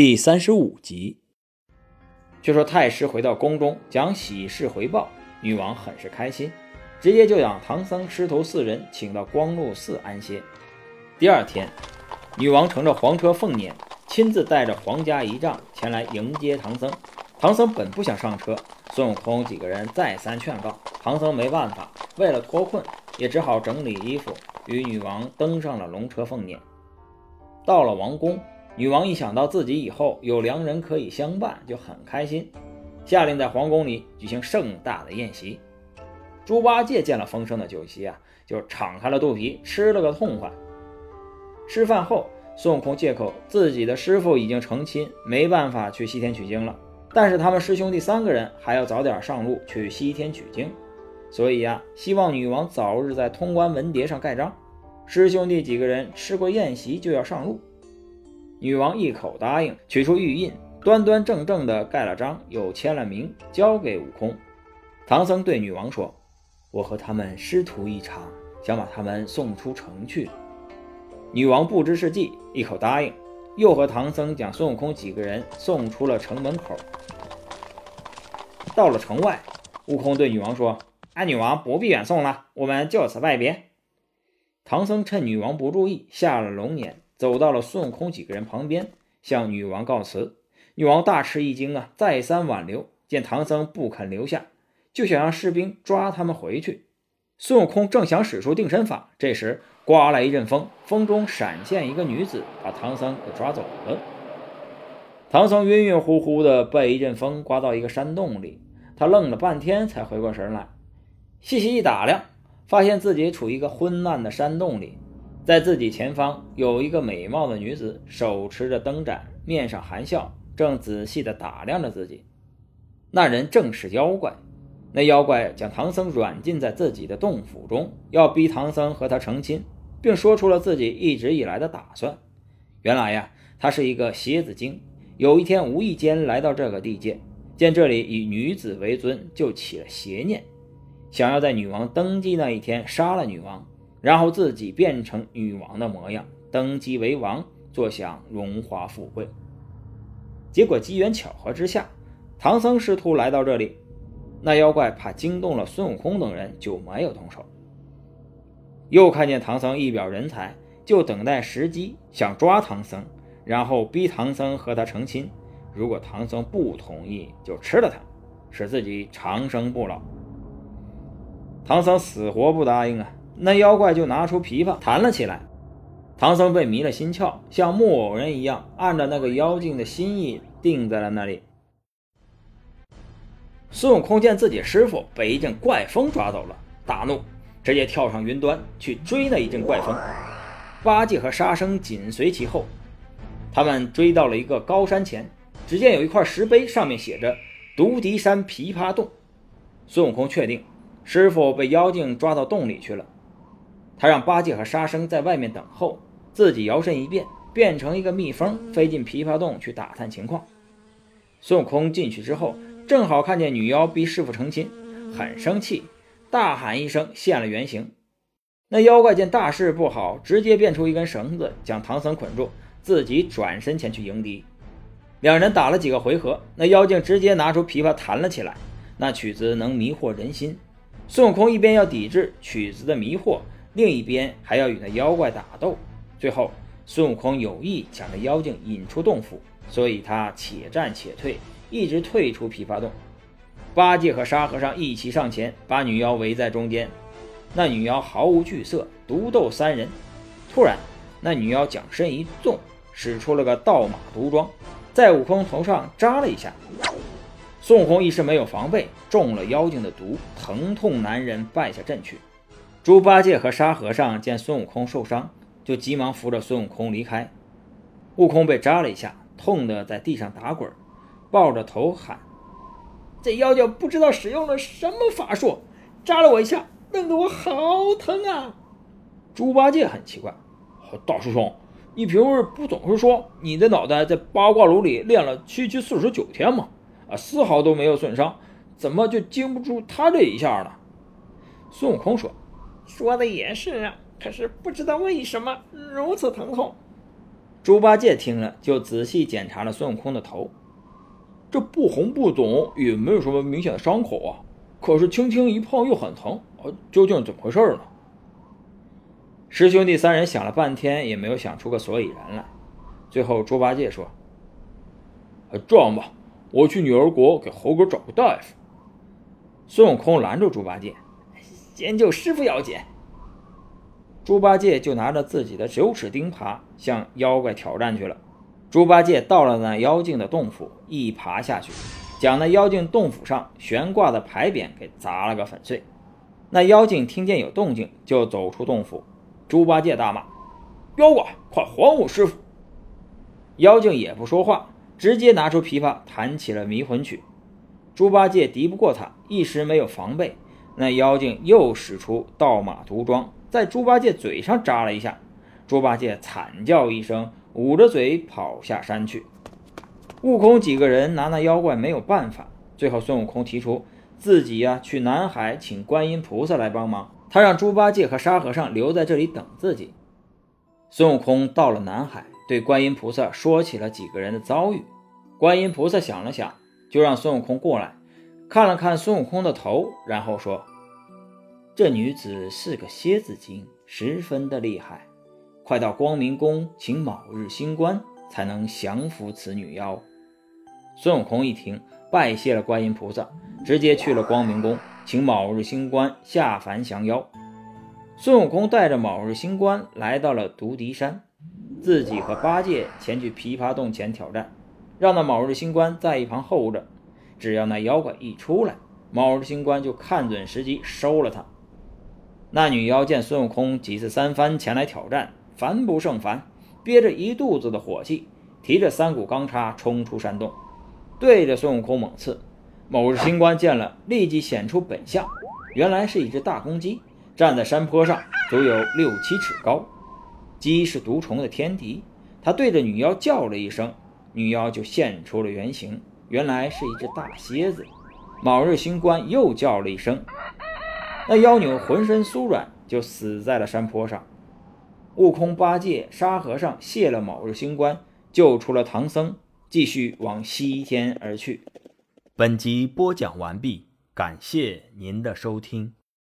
第三十五集，却说太师回到宫中将喜事回报，女王很是开心，直接就让唐僧师徒四人请到光禄寺安歇。第二天，女王乘着黄车凤辇，亲自带着皇家仪仗前来迎接唐僧。唐僧本不想上车，孙悟空几个人再三劝告，唐僧没办法，为了脱困，也只好整理衣服，与女王登上了龙车凤辇。到了王宫。女王一想到自己以后有良人可以相伴，就很开心，下令在皇宫里举行盛大的宴席。猪八戒见了丰盛的酒席啊，就敞开了肚皮吃了个痛快。吃饭后，孙悟空借口自己的师傅已经成亲，没办法去西天取经了，但是他们师兄弟三个人还要早点上路去西天取经，所以呀，希望女王早日在通关文牒上盖章。师兄弟几个人吃过宴席就要上路。女王一口答应，取出玉印，端端正正地盖了章，又签了名，交给悟空。唐僧对女王说：“我和他们师徒一场，想把他们送出城去。”女王不知是计，一口答应，又和唐僧将孙悟空几个人送出了城门口。到了城外，悟空对女王说：“俺女王不必远送了，我们就此拜别。”唐僧趁女王不注意，下了龙辇。走到了孙悟空几个人旁边，向女王告辞。女王大吃一惊啊，再三挽留，见唐僧不肯留下，就想让士兵抓他们回去。孙悟空正想使出定身法，这时刮来一阵风，风中闪现一个女子，把唐僧给抓走了。唐僧晕晕乎乎的被一阵风刮到一个山洞里，他愣了半天才回过神来，细细一打量，发现自己处于一个昏暗的山洞里。在自己前方有一个美貌的女子，手持着灯盏，面上含笑，正仔细地打量着自己。那人正是妖怪。那妖怪将唐僧软禁在自己的洞府中，要逼唐僧和他成亲，并说出了自己一直以来的打算。原来呀，他是一个蝎子精，有一天无意间来到这个地界，见这里以女子为尊，就起了邪念，想要在女王登基那一天杀了女王。然后自己变成女王的模样，登基为王，坐享荣华富贵。结果机缘巧合之下，唐僧师徒来到这里，那妖怪怕惊动了孙悟空等人，就没有动手。又看见唐僧一表人才，就等待时机想抓唐僧，然后逼唐僧和他成亲。如果唐僧不同意，就吃了他，使自己长生不老。唐僧死活不答应啊！那妖怪就拿出琵琶弹了起来，唐僧被迷了心窍，像木偶人一样按照那个妖精的心意定在了那里。孙悟空见自己师傅被一阵怪风抓走了，大怒，直接跳上云端去追那一阵怪风。八戒和沙僧紧随其后，他们追到了一个高山前，只见有一块石碑，上面写着“独敌山琵琶洞”。孙悟空确定师傅被妖精抓到洞里去了。他让八戒和沙僧在外面等候，自己摇身一变，变成一个蜜蜂，飞进琵琶洞去打探情况。孙悟空进去之后，正好看见女妖逼师傅成亲，很生气，大喊一声，现了原形。那妖怪见大事不好，直接变出一根绳子，将唐僧捆住，自己转身前去迎敌。两人打了几个回合，那妖精直接拿出琵琶弹了起来，那曲子能迷惑人心。孙悟空一边要抵制曲子的迷惑。另一边还要与那妖怪打斗，最后孙悟空有意将那妖精引出洞府，所以他且战且退，一直退出琵琶洞。八戒和沙和尚一起上前，把女妖围在中间。那女妖毫无惧色，独斗三人。突然，那女妖将身一纵，使出了个倒马毒桩，在悟空头上扎了一下。孙悟空一时没有防备，中了妖精的毒，疼痛难忍，败下阵去。猪八戒和沙和尚见孙悟空受伤，就急忙扶着孙悟空离开。悟空被扎了一下，痛得在地上打滚，抱着头喊：“这妖精不知道使用了什么法术，扎了我一下，弄得我好疼啊！”猪八戒很奇怪：“大师兄，你平日不总是说你的脑袋在八卦炉里练了七七四十九天吗？啊，丝毫都没有损伤，怎么就经不住他这一下呢？”孙悟空说。说的也是啊，可是不知道为什么如此疼痛。猪八戒听了，就仔细检查了孙悟空的头，这不红不肿，也没有什么明显的伤口啊，可是轻轻一碰又很疼，究竟怎么回事呢？师兄弟三人想了半天，也没有想出个所以然来。最后，猪八戒说：“这样吧，我去女儿国给猴哥找个大夫。”孙悟空拦住猪八戒：“先救师傅要紧。”猪八戒就拿着自己的九齿钉耙向妖怪挑战去了。猪八戒到了那妖精的洞府，一爬下去，将那妖精洞府上悬挂的牌匾给砸了个粉碎。那妖精听见有动静，就走出洞府。猪八戒大骂：“妖怪，快还我师傅！”妖精也不说话，直接拿出琵琶弹起了迷魂曲。猪八戒敌不过他，一时没有防备，那妖精又使出倒马毒桩。在猪八戒嘴上扎了一下，猪八戒惨叫一声，捂着嘴跑下山去。悟空几个人拿那妖怪没有办法，最后孙悟空提出自己呀去南海请观音菩萨来帮忙，他让猪八戒和沙和尚留在这里等自己。孙悟空到了南海，对观音菩萨说起了几个人的遭遇。观音菩萨想了想，就让孙悟空过来，看了看孙悟空的头，然后说。这女子是个蝎子精，十分的厉害。快到光明宫请卯日星官，才能降服此女妖。孙悟空一听，拜谢了观音菩萨，直接去了光明宫，请卯日星官下凡降妖。孙悟空带着卯日星官来到了独敌山，自己和八戒前去琵琶洞前挑战，让那卯日星官在一旁候着，只要那妖怪一出来，卯日星官就看准时机收了他。那女妖见孙悟空几次三番前来挑战，烦不胜烦，憋着一肚子的火气，提着三股钢叉冲出山洞，对着孙悟空猛刺。某日星官见了，立即显出本相，原来是一只大公鸡，站在山坡上，足有六七尺高。鸡是毒虫的天敌，他对着女妖叫了一声，女妖就现出了原形，原来是一只大蝎子。卯日星官又叫了一声。那妖女浑身酥软，就死在了山坡上。悟空、八戒、沙和尚谢了卯日星官，救出了唐僧，继续往西天而去。本集播讲完毕，感谢您的收听。